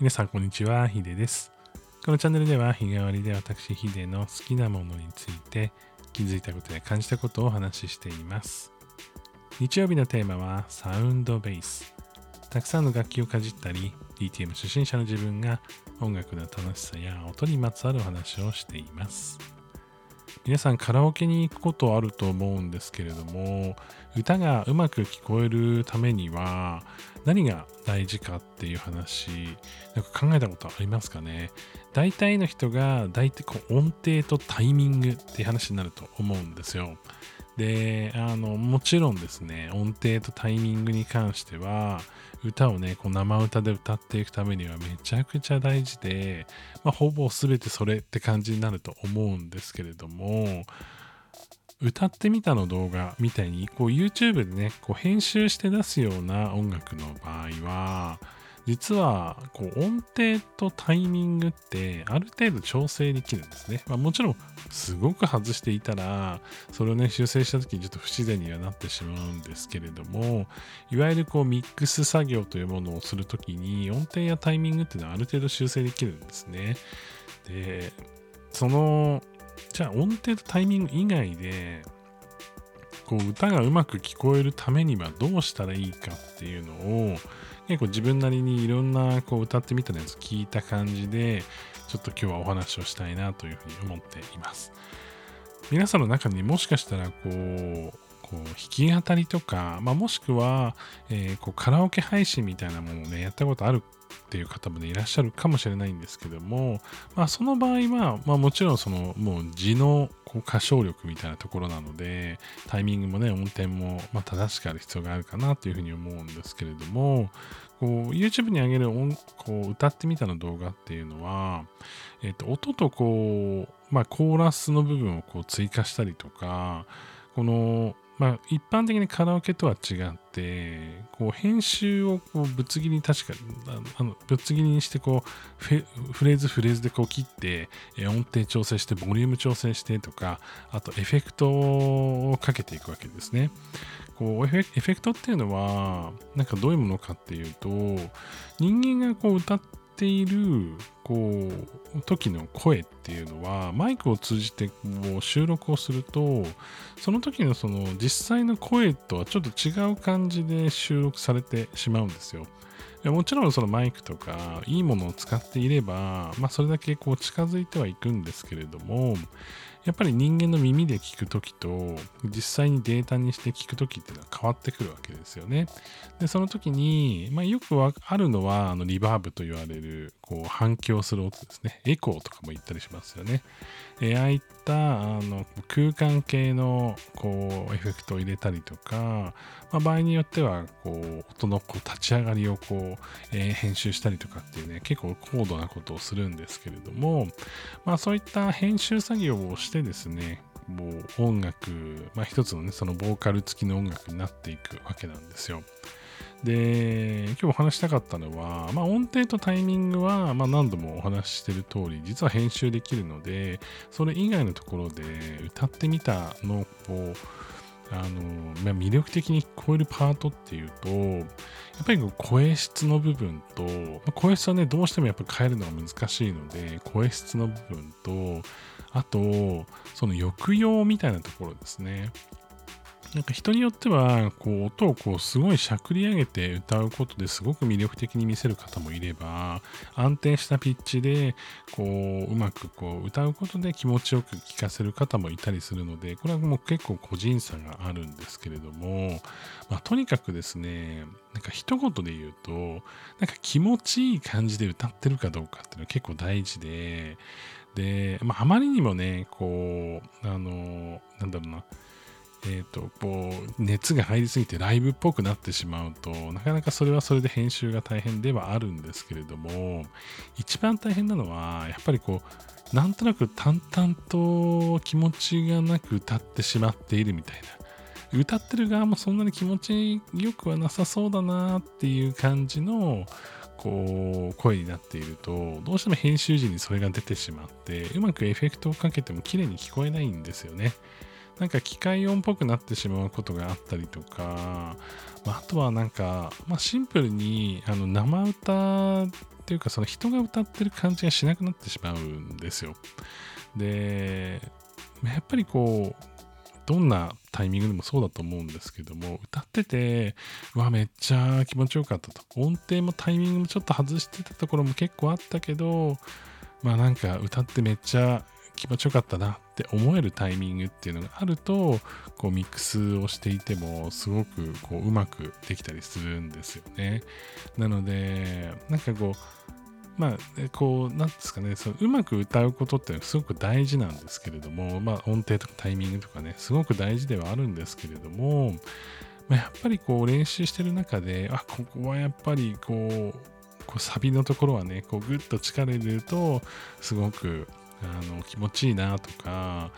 皆さん、こんにちは。ヒデです。このチャンネルでは、日替わりで私、ヒデの好きなものについて、気づいたことや感じたことをお話ししています。日曜日のテーマは、サウンドベース。たくさんの楽器をかじったり、DTM 初心者の自分が音楽の楽しさや音にまつわるお話をしています。皆さんカラオケに行くことあると思うんですけれども歌がうまく聞こえるためには何が大事かっていう話なんか考えたことありますかね？大体の人が大体こう音程とタイミングっていう話になると思うんですよ。であのもちろんですね音程とタイミングに関しては歌をねこう生歌で歌っていくためにはめちゃくちゃ大事で、まあ、ほぼ全てそれって感じになると思うんですけれども歌ってみたの動画みたいにこう YouTube でねこう編集して出すような音楽の場合は実はこう音程とタイミングってある程度調整できるんですね。まあ、もちろんすごく外していたらそれをね修正した時にちょっと不自然にはなってしまうんですけれどもいわゆるこうミックス作業というものをする時に音程やタイミングっていうのはある程度修正できるんですね。でそのじゃあ音程とタイミング以外でこう歌がうまく聞こえるためにはどうしたらいいかっていうのを結構自分なりにいろんなこう歌ってみたやつ聞いた感じで、ちょっと今日はお話をしたいなというふうに思っています。皆さんの中にもしかしたらこう、こう弾き語りとか、まあ、もしくは、えー、こうカラオケ配信みたいなものをね、やったことあるっていう方もね、いらっしゃるかもしれないんですけども、まあ、その場合は、まあ、もちろんその、もう字のこう歌唱力みたいなところなので、タイミングもね、音程も、ま、正しくある必要があるかなというふうに思うんですけれども、こう YouTube に上げる音こう歌ってみたの動画っていうのは、えっ、ー、と、音とこう、まあ、コーラスの部分をこう追加したりとか、このまあ、一般的にカラオケとは違って、こう編集をこうぶつ切りに確かあのぶつ切りにしてこうフレーズフレーズでこう切って、え音程調整してボリューム調整してとか、あとエフェクトをかけていくわけですね。こうエフェクトっていうのは、なんかどういうものかっていうと、人間がこう歌っているこう時の声っていうのはマイクを通じてこう収録をするとその時のその実際の声とはちょっと違う感じで収録されてしまうんですよ。もちろんそのマイクとかいいものを使っていれば、まあ、それだけこう近づいてはいくんですけれどもやっぱり人間の耳で聞くときと実際にデータにして聞くときっていうのは変わってくるわけですよね。で、その時に、まあ、よくあるのはあのリバーブと言われるこう反響する音ですね。エコーとかも言ったりしますよね。え、ああいったあの空間系のこうエフェクトを入れたりとか、まあ、場合によってはこう音のこう立ち上がりをこう、えー、編集したりとかっていうね結構高度なことをするんですけれども、まあ、そういった編集作業をししてですねもう音楽、まあ、一つのねそのボーカル付きの音楽になっていくわけなんですよ。で、今日お話したかったのは、まあ、音程とタイミングは、まあ、何度もお話ししてる通り、実は編集できるので、それ以外のところで歌ってみたのを、あの、ま、魅力的に聞こえるパートっていうと、やっぱり声質の部分と、ま、声質はね、どうしてもやっぱ変えるのが難しいので、声質の部分と、あと、その抑揚みたいなところですね。なんか人によっては、こう、音をこう、すごいしゃくり上げて歌うことですごく魅力的に見せる方もいれば、安定したピッチで、こう、うまくこう、歌うことで気持ちよく聴かせる方もいたりするので、これはもう結構個人差があるんですけれども、まあ、とにかくですね、なんか一言で言うと、なんか気持ちいい感じで歌ってるかどうかっていうのは結構大事で、で、まあ、あまりにもね、こう、あの、なんだろうな、えっ、ー、と、こう、熱が入りすぎてライブっぽくなってしまうと、なかなかそれはそれで編集が大変ではあるんですけれども、一番大変なのは、やっぱりこう、なんとなく淡々と気持ちがなく歌ってしまっているみたいな。歌ってる側もそんなに気持ちよくはなさそうだなっていう感じの、こう、声になっていると、どうしても編集時にそれが出てしまって、うまくエフェクトをかけても綺麗に聞こえないんですよね。なんか機械音っぽくなってしまうことがあったりとか、まあ、あとはなんか、まあ、シンプルにあの生歌っていうかその人が歌ってる感じがしなくなってしまうんですよ。で、やっぱりこう、どんなタイミングでもそうだと思うんですけども、歌ってて、うわ、めっちゃ気持ちよかったと。音程もタイミングもちょっと外してたところも結構あったけど、まあなんか歌ってめっちゃ気持ちよかったなって思えるタイミングっていうのがあると、こうミックスをしていてもすごくこううまくできたりするんですよね。なので、なんかこう、まあ、こう、なんですかね、そのうまく歌うことってすごく大事なんですけれども、まあ、音程とかタイミングとかね、すごく大事ではあるんですけれども、まあ、やっぱりこう練習してる中で、あ、ここはやっぱりこう、こうサビのところはね、こうグッと力入れると、すごくあの気持ちいいなとか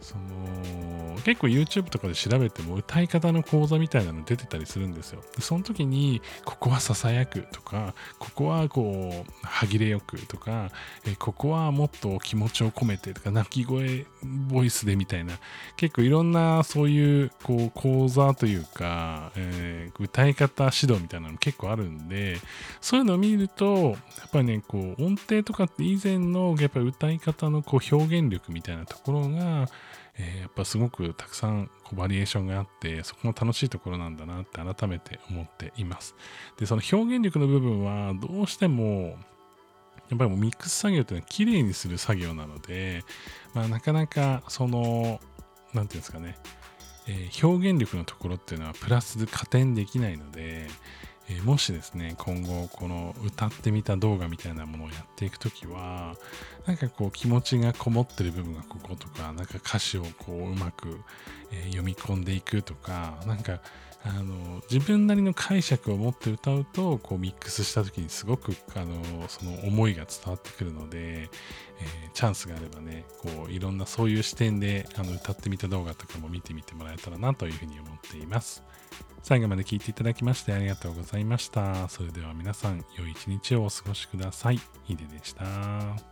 その結構 YouTube とかで調べても歌い方の講座みたいなの出てたりするんですよ。でその時にここはささやくとかここはこう歯切れよくとかえここはもっと気持ちを込めてとか鳴き声ボイスでみたいな結構いろんなそういうこう講座というか、えー、歌い方指導みたいなの結構あるんでそういうのを見るとやっぱりねこう音程とかって以前のやっぱり歌い方のこう表現力みたいなところが、えー、やっぱすごくたくさんこうバリエーションがあって、そこも楽しいところなんだなって改めて思っています。で、その表現力の部分はどうしても、やっぱりもうミックス作業っていうのは綺麗にする作業なので、まあ、なかなかその、なんていうんですかね、えー、表現力のところっていうのはプラスで加点できないので、え、もしですね、今後、この歌ってみた動画みたいなものをやっていくときは、なんかこう気持ちがこもってる部分がこことか、なんか歌詞をこううまく、えー、読み込んでいくとか、なんか、あの自分なりの解釈を持って歌うとこうミックスした時にすごくあのその思いが伝わってくるので、えー、チャンスがあればねこういろんなそういう視点であの歌ってみた動画とかも見てみてもらえたらなというふうに思っています。最後まで聞いていただきましてありがとうございました。それでは皆さん、良い一日をお過ごしください。ヒデでした。